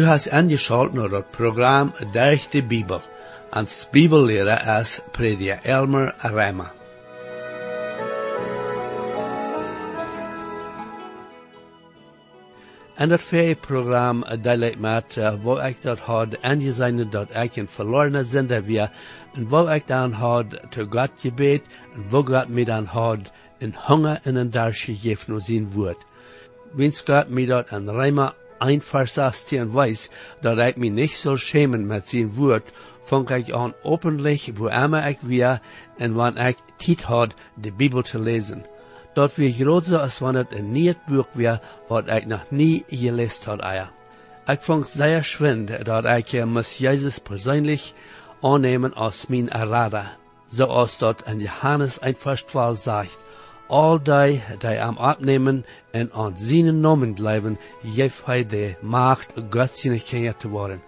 Du hast angeschaltet naar het programma Durch de Bibel. Als Bibellehrer is Prediger Elmer Reimer. En het programma deel ik met, uh, waar ik dat had aangezien dat ik een verlorene zender weer, en waar ik dan had te God gebed, en waar God mij dan had een hunger en een dorst gegeven naar woord. Wens God mij dat een Reimer einversastieren weiß, dat ik me nicht soll schämen met zijn woord, fang ik aan openlijk, wo immer ik weer, en wanneer ik tijd had, de Bibel te lezen. Dat weer groter als wanneer het een nieuw boek weer, wat ik nog nie gelezen had eier. Ik vond zeer schwind, dat ik muss Jezus persoonlijk aannemen als mijn Errader, zoals dat in Johannes 1 vers 12 zegt, all die, die am abnemen en aan zijn namen geeft hij de macht, Gottzinnig Kinder te worden.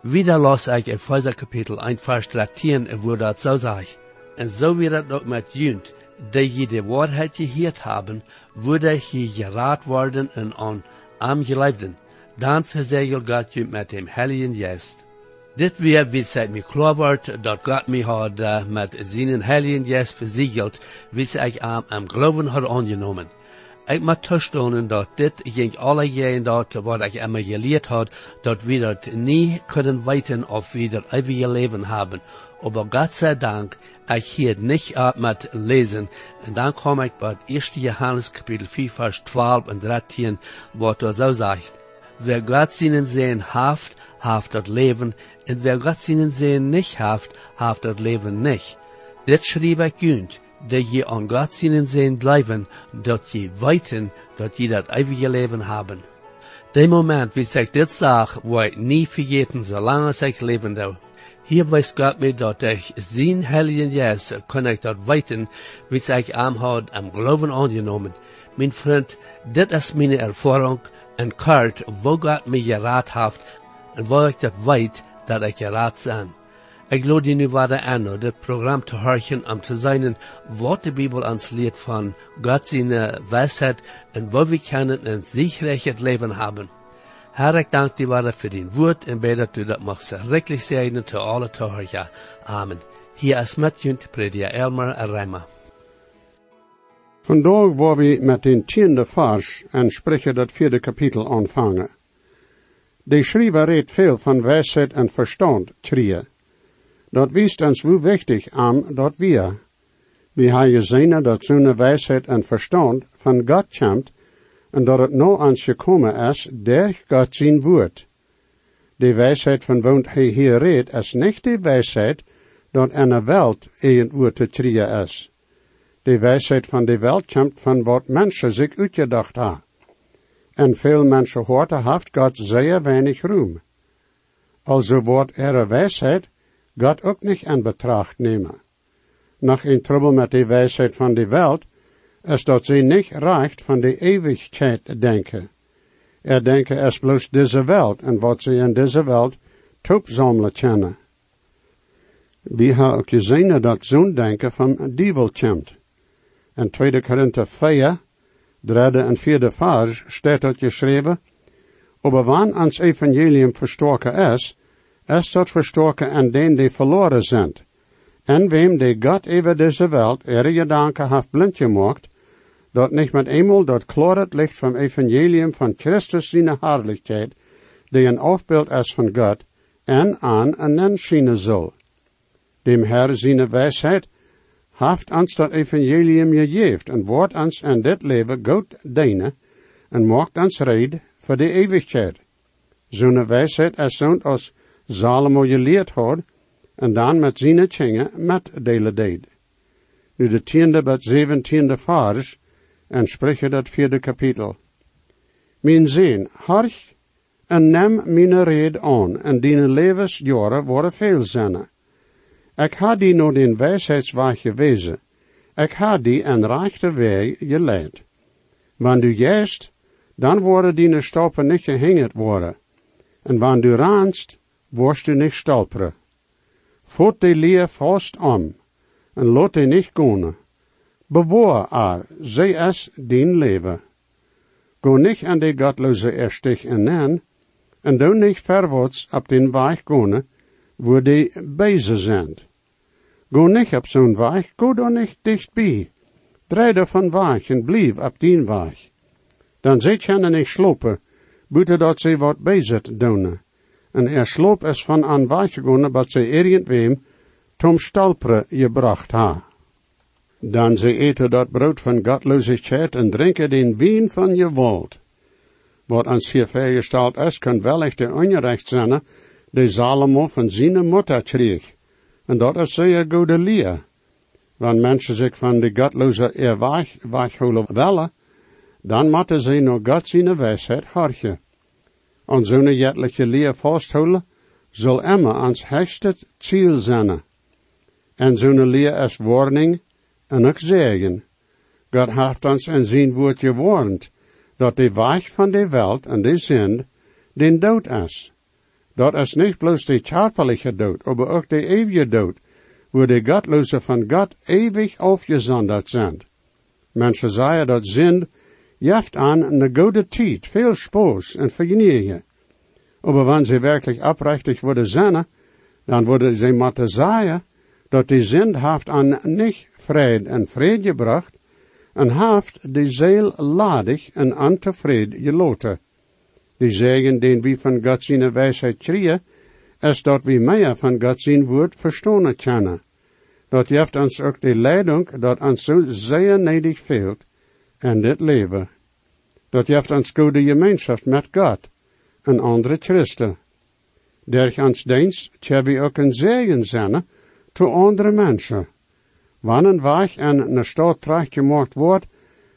Wieder las ik Epheser kapitel 1 vers 13, wo dat zo zegt. En zo wird het ook met junt, die je de waarheid gehoord hebben, wurde je geraad worden en aan am geleefden. Dan verzegelt Gott met dem Heiligen Geist. Dit weer het mir klar wordt dat God mij had uh, met zijn Heiligen Geist versiegelt, wie ik am, am Glauben had aangenomen. Ik moet toestonen dat dit ging alle jaren dat wat ik immer geleerd had, dat we dat nie kunnen weten of we dat eeuwige leven hebben. Aber Gott sei Dank, ich hier nicht ab mit lesen. Und dann komme ich bei 1. Johannes Kapitel 4, Vers 12 und 13, wo er so sagt, wer Gott seinen sehen haft, haft das Leben, und wer Gott seinen sehen nicht haft, haft das Leben nicht. Dit schrieb ich günd, dat je an Gott seinen sehen bleiben, dat je weiten, dat je dat ewige Leben haben. De moment, wie ich dit sag, ich nie vergeten, solange ich leben darf. Hier weiß Gott mir, dass ich sein Heiligen Geist kann ich dort weiten, wie ich am hat am Glauben angenommen. Mein Freund, das ist meine Erfahrung und Kart, wo Gott mich gerat hat und wo ich das weit, dass ich gerat sein. Ik lade nu verder aan dit programma te horchen om te zijn wat de Bibel ons leert van God zijn wijsheid en wat we kunnen een sicheres leven hebben. Herr, ik dank dir waarde din woord en bid dat u dat mag schrikkelijk zijn te alle horchen. Amen. Hier is met junt prediker Elmer Reimer. Vandaag waar we met den tiende vers en spreken dat vierde kapitel aanvangen. De schrijver redt veel van wijsheid en verstand, trieën. Dat wist ons hoe wichtig aan dat wir. We hebben gezien dat zo'n wijsheid en verstand van God komt en dat het nou aan gekomen is door God zijn woord. De wijsheid van woont hij hier redt is niet de wijsheid dat in de wereld een te trien is. De wijsheid van de wereld komt van wat mensen zich uitgedacht hebben. En veel mensen horen heeft God zeer weinig roem. Also wordt er wijsheid God ook niet in betracht nemen. Nog een trouble met de wijsheid van de wereld, is dat ze niet reicht van de eeuwigheid denken. Er denken es bloos deze wereld en wat ze in deze wereld toepzamelen kennen. We hebben ook gezien dat zo'n denken van dievel komt. In 2 Korinther 4, derde en vierde vers staat dat geschreven, aber wann ans evangelium verstoken is, is dat verstoken aan den die verloren zijn. En wem die God over deze wereld ihre gedanken heeft blind gemaakt, dat niet met eenmaal dat klaret licht van evangelium van Christus zijn herrlichkeit, die een afbeeld is van God, en aan en nen schijnen zal. Dem Herr zijn wijsheid heeft ons dat evangelium gegeven en wordt ons in dit leven goed dienen en maakt ons red voor de eeuwigheid. Zo'n wijsheid is zo'n als Salomo geleerd had, en dan met zijn tjingen met delen deed. Nu de tiende bet zeventiende vers, en spreche dat vierde kapitel. Mijn zin, harch, en neem mijn red aan, en die levensjaren worden veel zijn. Ik ha die nog den wijsheidsweg gewezen. Ik ha die een rechte weg geleid. Wanneer du juist, dan worden die stoppen niet gehingerd worden. En wanneer du ranst, worst du nicht stolperen. Voet de leer vast om, en laat de niet gaan. Bewoor haar, zij is dien leven. Go niet aan de gottloze erstich en nen, En doe niet verwaarts op den weg gaan, wo die bezig zijn. Go niet op zo'n weg, go dan niet dichtbij. Draai er van weg en blijf op die weg. Dan zit je niet slopen, buiten dat ze wat bezig doen. En er sloop es van aan weg gegaan, wat ze irgendwem tom stalpre gebracht ha. Dan ze eten dat brood van godloosheid en drinken den wien van je woord. Wat ons hier vergesteld is, kan wellicht de onrecht zijn, de Salomo van zijn moeder kreeg. En dat is zeer goede leer. Wanneer mensen zich van de godloze er weg, wegholen willen, dan moeten ze nog God zijn wijsheid hartje. En zo'n jetliche leer vasthouden, zal immer ons hechtste ziel zijn. En zo'n leer is warning en ook zegen. God heeft ons in zijn woord gewarnd, dat de weg van de wereld en de zin den dood is. Dat is niet bloos de körperliche dood, maar ook de eeuwige dood, wo de godloze van God ewig aufgesondert zijn. Mensen zeggen dat zin jeft aan een goede tijd, veel spoos en vergenieren. Maar wanneer ze werkelijk oprechtig worden zijn, dan worden ze moeten zeggen dat die zin heeft aan niet vrede en vrede gebracht, en heeft de ziel ladig en ontevreden geloten. Die zeggen, den wie van God zijn wijsheid krieën, is dat we meer van God zijn woord verstonen kunnen. Dat heeft ons ook de leiding dat ons zo zeer nedig fehlt en dit leven. Dat heeft ons goede gemeenschap met God en andere christen. Durch ons dienst tja we ook een zegen zijn to andere mensen. Wanneer een weg in een stad terechtgemaakt wordt,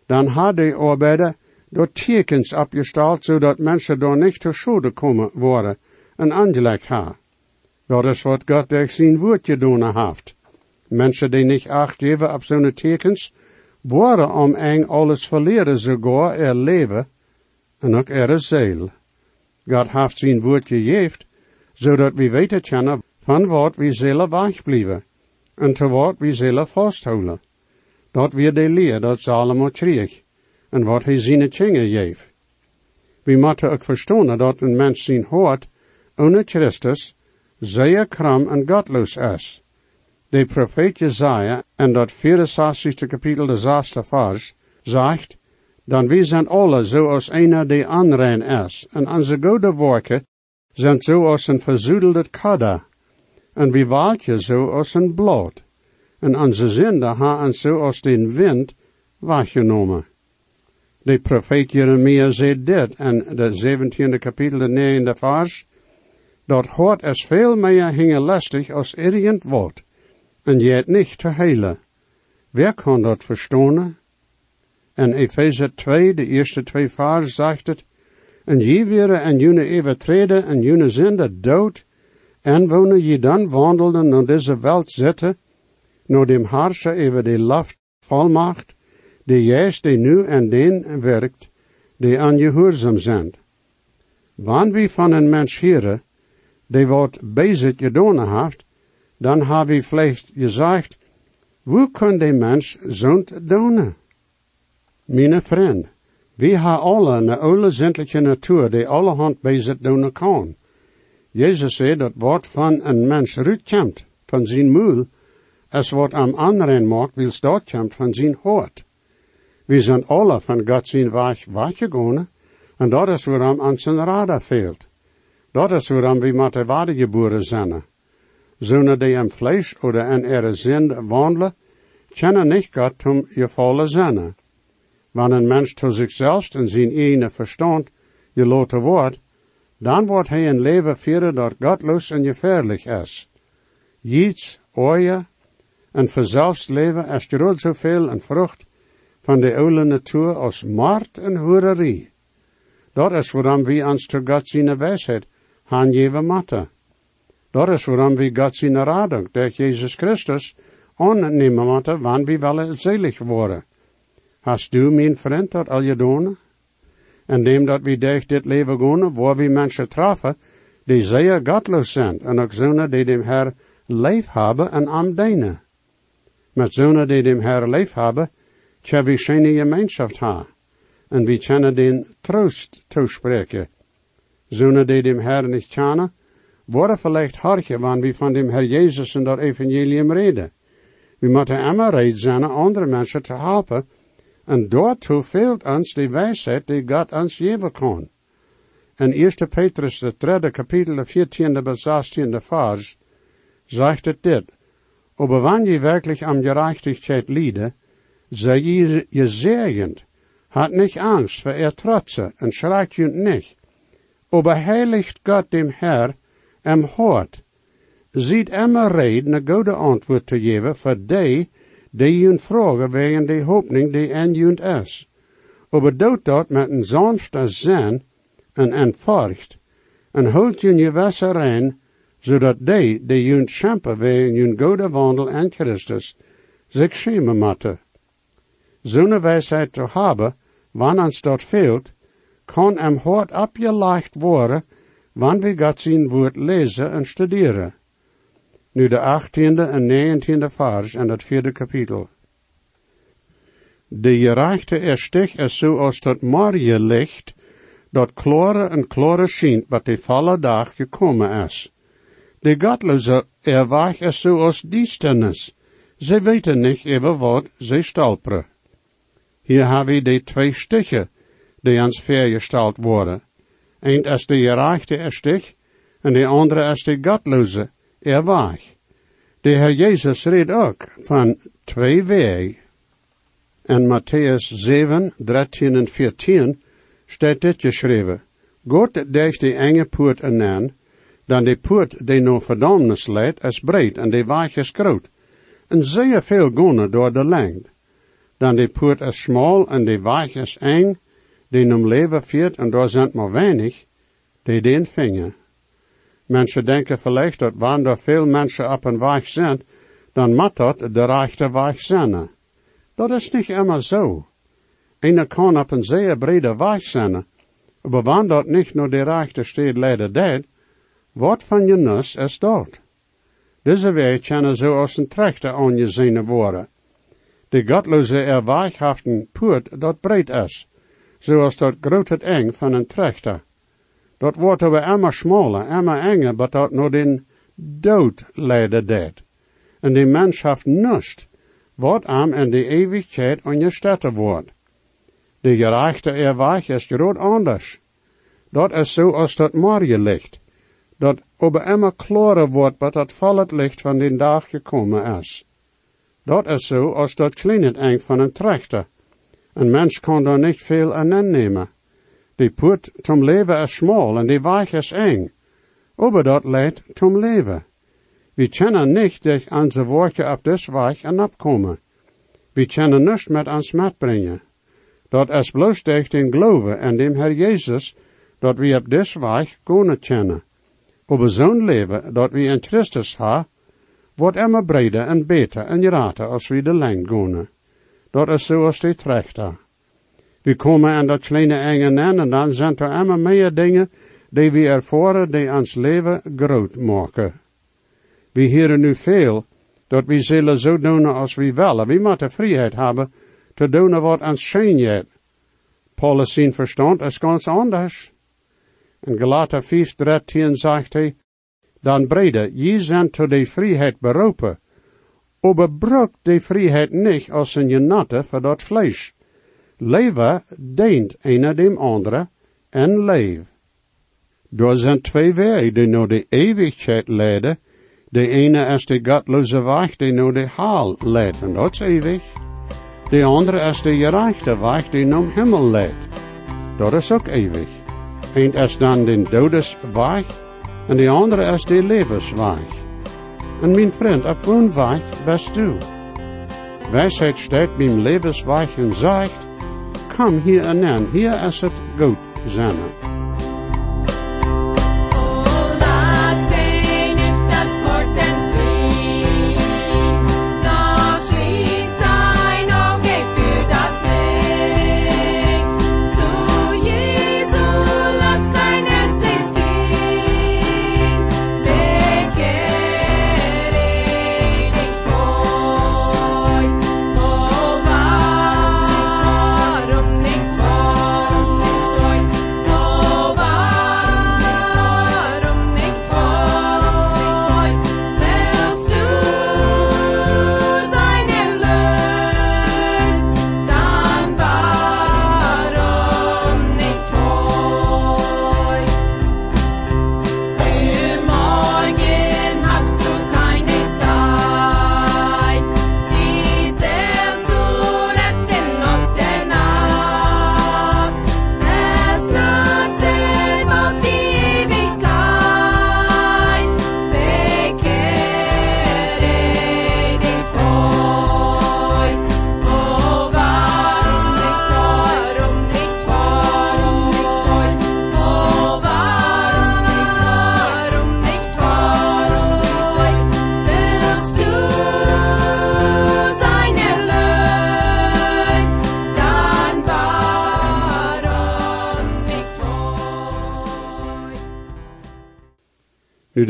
dan had de arbeider door tekens opgesteld, zodat mensen door niet te schade komen worden en aangelegd ha. Dat is wat God durch zijn woord gedaan heeft. Mensen die niet acht geven op zo'n tekens, worden om eng alles verleren, sogar er leven en ook er ziel. God heeft zijn woord gegeven, zodat we weten kunnen van wat we zullen wegblijven en te wat we zullen vasthouden. Dat weer de leer dat Salomo kreeg en wat hij zijn tjingen geeft. We moeten ook verstaan dat een mens zijn hoort, ohne Christus, zeer kram en godloos is. De profeet Jezaja, en dat 64 kapitel de zesde vers, zegt, dan we zijn alle zoals einer die aanrein is, en onze goede werken zijn zoals een verzoedelde kadda, en we waltje zoals een blad, en onze zinden hebben zoals den wind weggenomen. De profeet Jeremia zei dit, en de 17e kapitel, de 9e vers, dat hoort is veel meer hingelastig als irgend wat en je het niet te heilen. Wer kan dat verstaan? En Efeze 2, de eerste twee versen, zegt het, en je weer en june overtreden en june zinde dood, en wonen je dan wandelden naar deze welt zitten, naar dem Harscher over de laft volmacht, die juist die nu en den werkt, die aan gehoorzaam zijn. Wanneer we van een mens heren, die wat bezig gedaan heeft, dan habe ich vielleicht gesagt, wo kann der Mensch zond doen? Meine Freund, wir haben alle eine alle sämtliche Natur, die alle Hand bezig doen kan. Jezus zei dat wat van een mens rutkomt van zijn moel, es wat am anderen maakt, wil dat komt van zijn hart. We zijn alle van God zijn weg weggegaan, en dat is waarom ons een radar fehlt. Dat is waarom we met de waarde geboren zijn zonder die im Fleisch oder in ihre Sünde wandeln, können nicht Gott zum gefallen zijn. Wanneer een mens sich selbst en zijn eigen verstand gelaten wordt, dan wordt hij een leven führen dat gottlos en gefährlich is. Jiets, oje en verzelfs leven is groot zoveel en vrucht van de oude natuur als maart en hoererie. Dat is waarom we ons te God zijn wijsheid geven moeten. Dat is waarom we God zijn radung durch Jezus Christus aannemen moeten, wanneer we wel zelig worden. Hast du, mijn vriend, dat al gedaan? En dem dat we durch dit leven gaan, waar we mensen treffen, die zeer godloos zijn, en ook zonen die dem Herr leef hebben en am dienen. Met zonen die dem Herr leef hebben, tja we schöne gemeenschap ha, en we kunnen den troost toespreken. Zonen die dem Herrn nicht kennen, worden vielleicht hartje, wanneer we van dem Herr Jezus en dat evangelium reden. We moeten immer red zijn andere mensen te helpen, en daartoe fehlt ons die wijsheid die God ons geven kan. In 1 Petrus, de derde kapitel, de 14e bis 16e vers, zegt het dit. Aber wann je wirklich am Gerechtigkeit liede, sei je, je segend, hat nicht Angst vor er Trotze und schreckt jünd nicht. Aber heiligt Gott dem Herr am Hort. Sieht immer red, ne gute Antwort te geben für die, die jünd fragen wegen die Hoffnung, die en jünd is. Aber doet dat met een sanfte zin en en furcht, en holt je Wasser rein, zodat die, die jün schempen wegen jün gode wandel en Christus, zich schämen moeten. Zo'n wijsheid te hebben, wanneer ons dat fehlt, kan hem hard opgelegd worden, wanneer we God zijn woord lezen en studeren. Nu de achttiende en negentiende vers en het vierde kapitel. De gerechte erstig is zoals dat morgen licht, dat klare en klare schijnt, wat de volle dag gekomen is. De godloze erwacht is zoals diestenis. Ze weten niet even wat ze stolperen. Hier hebben we de twee stichen die ons vergesteld worden. Eén is de gerechte erstich en de andere is de godloze erwacht. De Heer Jezus redt ook van twee wegen. In Matthäus 7, 13 en 14 staat dit geschreven. God deed de enge poort aan, dan de poort die naar verdomnis leidt is breed en de weg is groot. En zeer veel gonnen door de lengte. Dan de poort is smal en de weg is eng, die om leven viert en daar zijn maar weinig, die den vingen. Mensen denken vielleicht dat wanneer er veel mensen op een weg zijn, dan moet dat de rechte weg zijn. Dat is niet immer zo. Einer kan op een zeer brede weg zijn, maar wanneer dat niet naar de rechte steed leider deed, wat van je nus is dat? Deze weg kennen zo als een trechter aangezien worden. De godloze erwaaghaften poort dat breed is, zoals dat groot het eng van een trechter. Dat wordt we immer smaller, immer enger, maar dat naar den dood leiden deed. En die mens heeft nust, wat am in de eeuwigheid ongestetten wordt. De gerechte erwaach is groot anders. Dat is zo als dat morgen licht, dat over immer klarer wordt, wat dat vallet licht van den dag gekomen is. Dat is zo als dat klinkt eng van een trechter. Een mens kan daar niet veel aan nemen. Die poort zum leven is smal en die weg is eng. Aber dat leidt zum leven. We kennen niet dat onze woordje op des weg en opkomen. We kennen niets met ons metbrengen. Dat is bloos durch den geloven en dem Herr Jezus, dat we op des weg kunnen kennen. Aber zo'n leven dat we in Christus ha, wordt immer breder en beter en rater als we de lijn gaan. Dat is zoals die trechter. We komen aan dat kleine enge aan en dan zijn er immer meer dingen die we ervaren die ons leven groot maken. We horen nu veel dat we zullen zo doen als we willen. We moeten vrijheid hebben te doen wat ons schijnt. Paulus zijn verstand is ganz anders. In Galater 5, 13 zegt hij, dan brede, je zijn tot de vrijheid beroepen, aber bruk de vrijheid niet als een genade voor dat vlees. Leven dient een dem andere en leef. Er zijn twee wegen die naar de eeuwigheid leiden. De ene is de godloze weg die naar de haal leidt, en dat is eeuwig. De andere is de gerechte weg die naar hemel leidt. Dat is ook eeuwig. Eén is dan de dodesweg, en de andere is de levensweg. En mijn vriend, op welke weg best du? Wijsheid staat mijn levensweg en zegt, kom hier en hier is het goed zijn.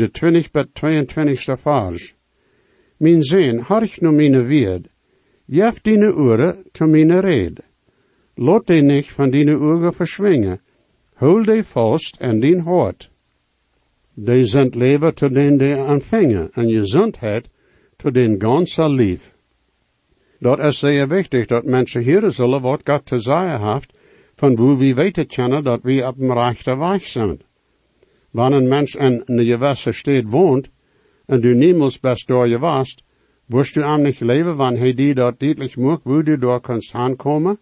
De 20 bet 22 vers. Mijn zin, harch nu mijn weerd. Jef dine oren te mijn red. Lot die nicht van dine ogen verschwingen. Hol die vast en dien hart. Die zijn leven te den die ontvangen en gezondheid te den ganse lief. Dat is zeer wichtig dat mensen hier zullen wat God te zeggen heeft, van hoe we weten kennen dat we op dem rechte weg zijn. Wanneer een mens in een gewisse stad woont, en du niemals best door je wast, wirst du am nicht leven, wanneer hij die dat deutlich macht, wo du door kannst aankomen?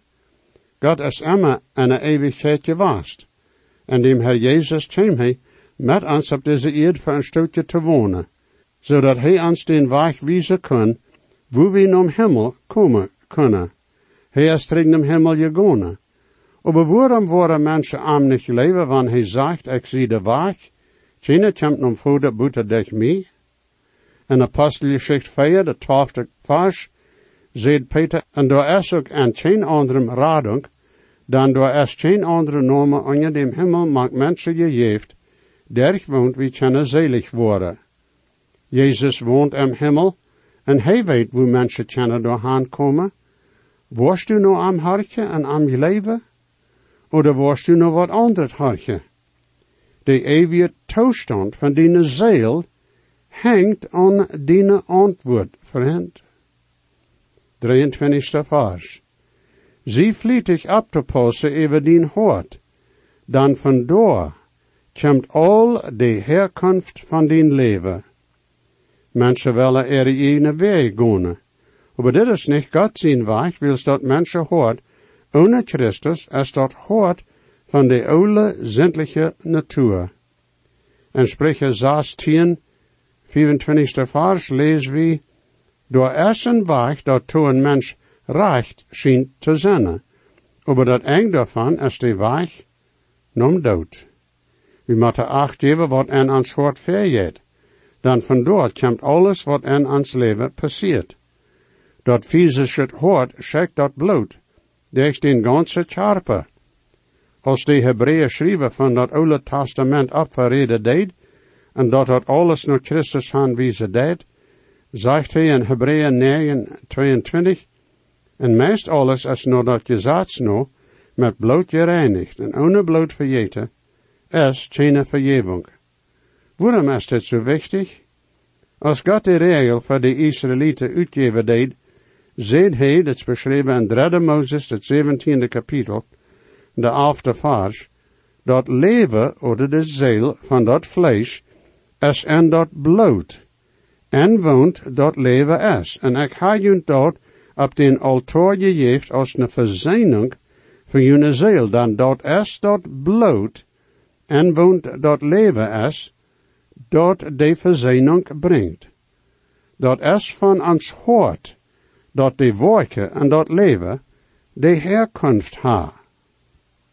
God is immer eine Ewigkeit gewast. En dem Herr Jesus kwam hij met ons op deze eerd voor een stukje te wonen, zodat hij ons den weg wijzen kan, wo we naar Himmel komen kunnen. Hij is tegen dem Himmel gegaan. Aber waarom worden mensen am nicht leven, wanneer hij zegt, ik zie de weg, China komt om voeden buiten dich mij? In Apostelgeschichte 4, de twaalfde vers, zegt Peter, en door is ook aan geen andere radung, dan door is geen andere nomen onder dem Himmel maakt mensen gegeven, der woont wie kunnen zelig worden. Jezus woont im Himmel, en hij weet hoe mensen kunnen doorheen komen. Worst u nou am hartje en am? Oder worst u nou wat anders hartje? De eeuwige toestand van die ziel hangt aan die antwoord, vriend. 23. vers. Zie vlietig op te passen over dien hoort, dan van door komt al de herkomst van dien leven. Mensen willen er ene weg gaan. Maar dit is niet God zijn weg, wils dat mensen hoort, ohne Christus, als dat hoort van de oude zindliche natuur. En spreche 16, 24. vers lees wie, door is een weg dat to een mens recht te maar dat eng daarvan is de weg nom dood. We moeten acht geven wat en ons hoort verjeet. Dan dort komt alles wat in ons leven passiert. Dat physische hoort schickt dat bloed, durch den ganze Charpe. Als de Hebreeën schrijven van dat Oude Testament opverreden deed, en dat dat alles naar Christus aanwijzen deed, zegt hij in Hebreeën 9, 22, en meest alles is nog dat gezaads nou, met bloed gereinigd en ohne bloed vergeten, is geen vergeving. Waarom is dit zo wichtig? Als God de regel voor de Israëlieten uitgeven deed, zei hij, dat is beschreven in 3 Mozes, het 17e kapitel, de 11e vers, dat leven oder de ziel van dat vlees is en dat bloed, en woont dat leven is. En ik ga je dat op den altaar gegeven als een verzeining van je ziel, dan dat is dat bloed, en woont dat leven is, dat de verzeining brengt. Dat is van ons hoort, dat de werken en dat leven de herkomst ha.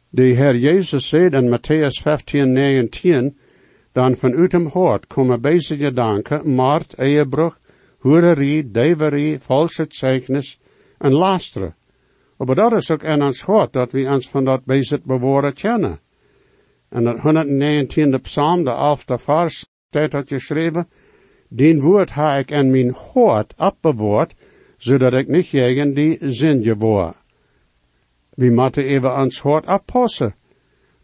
De Heer Jezus zei in Matthäus 15, 19, dan vanuit hem hoort komen deze gedanken, moord, ehebrug, hoererie, deverie, valse zeugnis en lasteren. Maar dat is ook in ons hoort dat we ons van dat bezit bewoorden kennen. En dat 119e psalm, de 11e vers, staat dat geschreven, den woord ha ik in mijn hoort opbewaard, zodat ik niet tegen die zin gewoor. We moeten even ons hoort oppassen.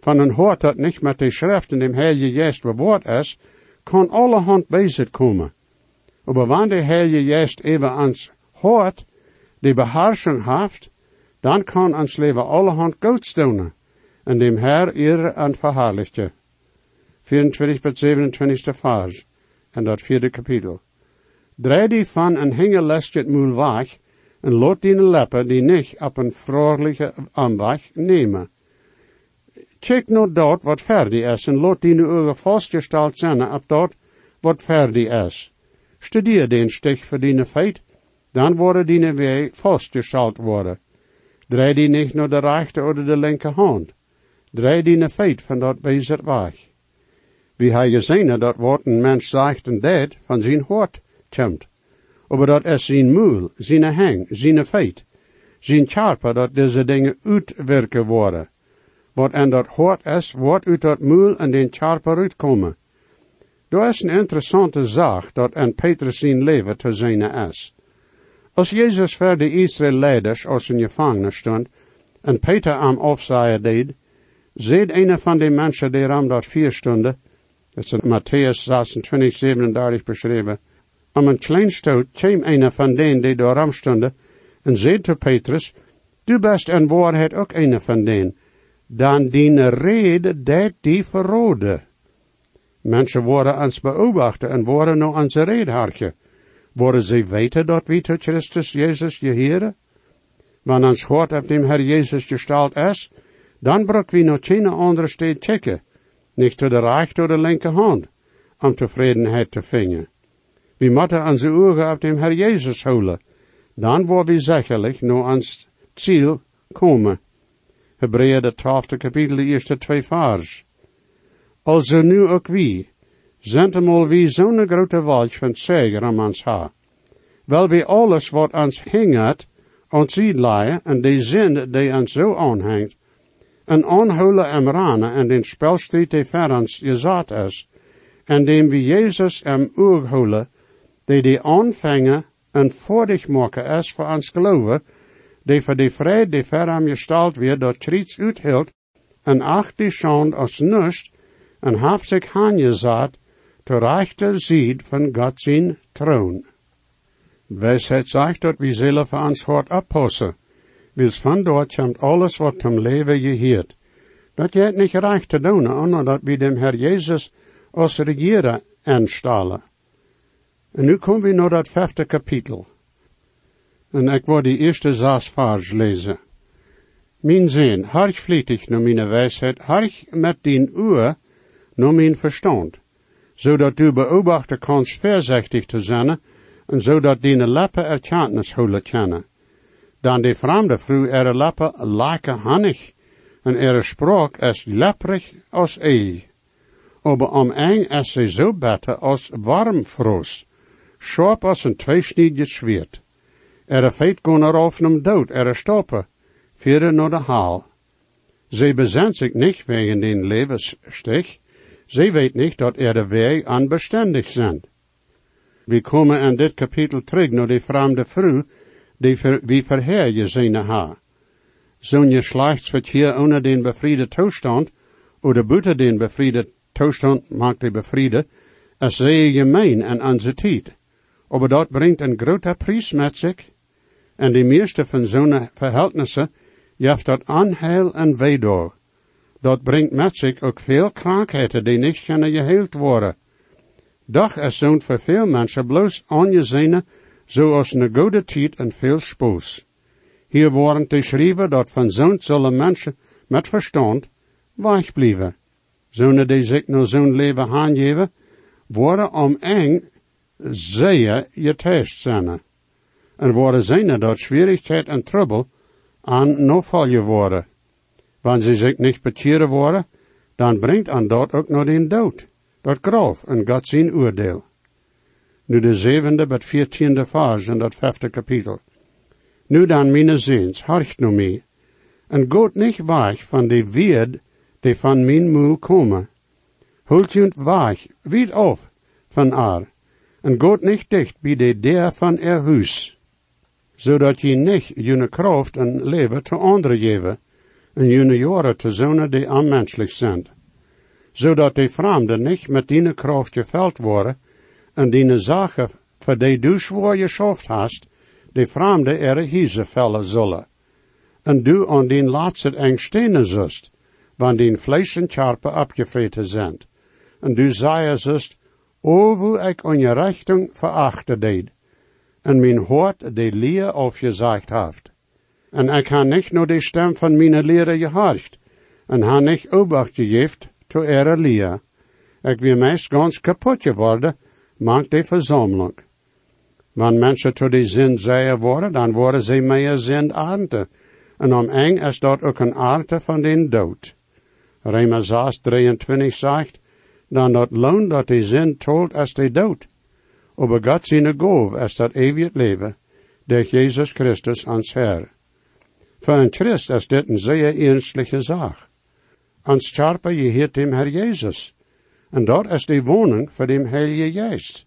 Van een hoort dat niet met de schrift in dem Heilige Geest bewoord is, kan allerhand bezit komen. Wanneer de Heilige Geest even ons hoort, die beherrsching heeft, dan kan ons leven allerhand goed stonen, en dem Herr eer en verherrlichte. 24 tot 27 vers, en dat vierde kapitel. Draai die van en hinge lest het moel weg, en laat die leppen die niet op een vrolijke aanweg nemen. Check nou dat wat fertig is, en laat die ogen vastgesteld zijn op dat wat fertig is. Studeer den stich voor die feit, dan worden die weer vastgesteld worden. Draai die niet naar de rechter of de linker hand. Draai die feit van dat bezig weg. Wie hij gezien dat wat een mens zegt en deed van zijn hart komt. Maar dat is zijn moel, zijn hang, zijn feit, zijn charper dat deze dingen uitwerken worden. Wat en dat hart is, wat uit dat moel en den charper uitkomen. Dat is een interessante zaak dat en Petrus zijn leven te zijn is. Als Jezus voor de Israël leiders als een gevangenis stond, en Peter am afzaaien deed, ziet een van die mensen die ram dat vier stonden, dat is in Matthäus 26, 37 beschreven, om een klein stoot kwam een van denen die door ram stonden, en zei tot Petrus, du best en waarheid ook een van denen, dan die rede dat die verrode. Mensen worden ons beobachten en worden nou onze reedhartje. Worden ze weten dat we tot Christus Jezus je heren? Wanneer ons hoort op dem Herr Jezus gestalt is, dan brok we nog geen andere steed checken, niet to de recht of de linker hand, om tevredenheid te vinden. We moeten onze ogen op dem Herr Jezus houden, dan worden we zekerlijk naar ons ziel komen. Hebreeën de twaalfde kapitel, de eerste twee vers. Also nu ook wie, zijn eenmaal wie zo'n grote walch van zeger aan ons ha. Wel wie alles wat ons hinget, ons ziet leien, en die zin die ons zo aanhangt, en aanhouden en ranen en den spelstrijd die ver ons gezet is, en dem wie Jezus em oog houden, die die aanvangen en voordig maken is voor ons geloven, die voor die vrede die ver am gestalt weer dat triets uithield, en acht die schand als nust, en heeft zich aangezet, te rechter ziet van God zijn troon. Wijsheid zegt dat we zullen voor ons hart oppassen. Wils van dort alles wat zum leven geheert. Dat je niet recht te doen, dat we dem Herr Jezus als regeren aanstellen. En nu komen we naar dat vijfde kapitel. En ik wil die eerste zes vers lezen. Mijn zin, harch vlietig naar mijn wijsheid, harch met dien uur naar mijn verstand, zodat du beobachten kanst voorzichtig te zijn, en zodat die leppen erkenntnis houden kennen. Dan die vreemde vrouw ihre leppen lijken hannig, en ihre spraak is lepperig als ei. Aber am eng is ze zo beter als warm froos, scherp als een tweesniedig zwaard. Er feit kon eraf nem dood, er stoppen, vieren naar de haal. Ze bezent zich niet wegen den levensstich, ze weet niet dat er de weg onbestendig zijn. We komen in dit kapitel terug naar die vreemde vrouw, die ver, wie verheer je zijn ha. Zo'n je slechts wat hier onder den befriede toestand, oder buiten den befriede toestand maakt die befriede, is zeer gemeen en onze. Aber dat brengt een grote prijs met zich, en de meeste van zo'n verhältnissen jaft dat aanheil en weedoor. Dat brengt met zich ook veel krankheden die niet kunnen geheeld worden. Doch is zo'n voor veel mensen bloos aangezien zoals een goede tijd en veel spoos. Hier worden te schrijven dat van zo'n zullen mensen met verstand weich blijven. Zonen die zich naar zo'n leven aangeven, worden om eng zeer getest zijn. En worden zijn dat schwierigheid en trouble aan novalje worden. Wanneer ze zich niet bekeren worden, dan brengt aan dat ook nog den dood, dat graf en God zijn oordeel. Nu de zevende bet veertiende vers in dat vijfde kapitel. Nu dan, mijn zins, harcht nu mij, en goot niet weg van de weerd die van mijn moel komen. Holt junt weg, wied af van haar, en goot niet dicht bij de deur van er huis, zodat je niet jene kracht en leven te anderen geven, en jene jaren te zonen die onmenselijk zijn, zodat de vreemden niet met die kracht geveld worden, en die zaken voor die du geschoft hast, die vreemde er hieze vellen zullen. En du aan die laatste eng stenen zust, wanneer die vlees en charpe abgevreten. En du zei zust, o wo ik je richting verachte deed, en mijn hart de leer aufgezagt haft. En ik ha niet nur die stem van mijn leren geharcht, en ha niet obacht gegeven to ere leer. Ik weer meest ganz kapot geworden, maakt de verzameling. Wanneer mensen tot die zin zeien worden, dan worden ze meer zindaarde. En om eng is dat ook een aarde van den dood. Rema 6, 23 zegt, dan dat loon dat die zin tolt is de dood. Aber God zijn goof is dat eeuwig leven, door Jezus Christus ons Herr. Voor een Christ is dit een zeer ernstliche zaak. Ons charpe je heet hem Herr Jezus. En dat is de woning voor de Heilige Geest.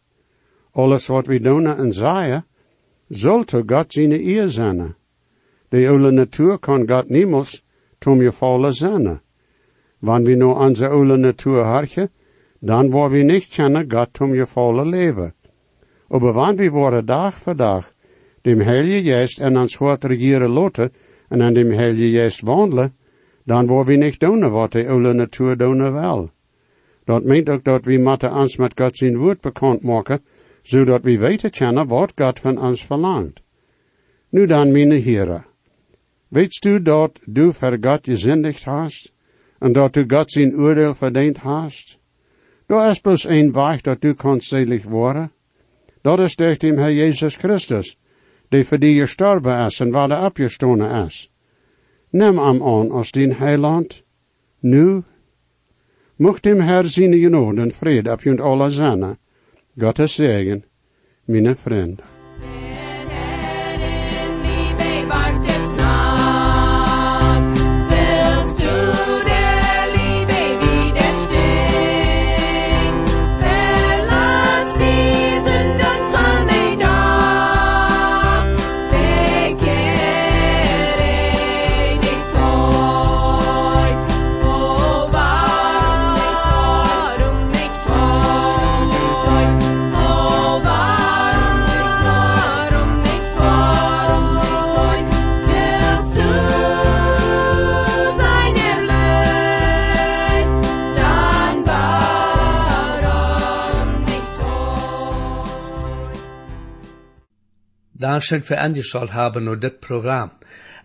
Alles wat we doen en zeggen, sollte God zijn eer zijn. De oude natuur kan God niemals tom je volle zijn. Wanneer we nu onze oude natuur harchen, dan worden we niet kennen God tom je volle leven. Wanneer we worden dag voor dag dem Heilige Geest en ons woord regieren laten en aan dem Heilige Geest wandelen, dan worden we niet doen wat de oude natuur doen wil. Dat meent ook dat we moeten ons met God zijn woord bekend maken, zodat we weten kennen wat God van ons verlangt. Nu dan, mijn heren, weet u dat du voor God gezindigd hast, en dat du God zijn oordeel verdiend hast? Dat is pas een weg dat du kannst selig worden. Dat is durch dem Herr Jesus Christus, die voor die gestorven is en waar de opgestonden is. Neem hem aan als dien heiland, nu. Mocht dem Herr zijn genade en vrede op je alle zijn. Gottes Segen, meine Freunde. Dan schön für angeschaut haben nur dit Programm.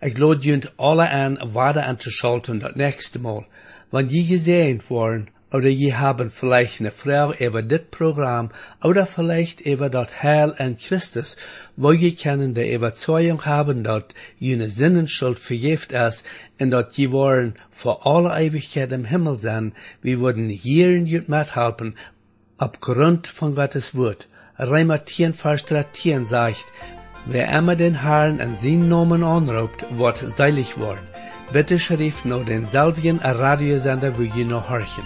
Ich lade junt alle an, weiter anzuschalten das nächste Mal. Wenn je gesehen worden, oder je haben vielleicht eine Frau über dit Programm, oder vielleicht über das Heil an Christus, wo je können der Überzeugung haben, dass jene Sinnenschuld vergift ist, und dass je wollen vor aller Ewigkeit im Himmel sein, wir würden hier in jut mithelfen, aufgrund von Gottes Wort. Reimer 10, Vers 13 sagt, wer immer den Herrn an seinen Namen anruft, wird seilig worden. Bitte schrift noch den selben Radiosender, ihr noch horchen.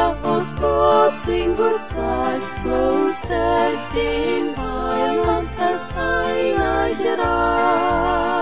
Ea ostort bloß der Roster fiind violent as faina gerat.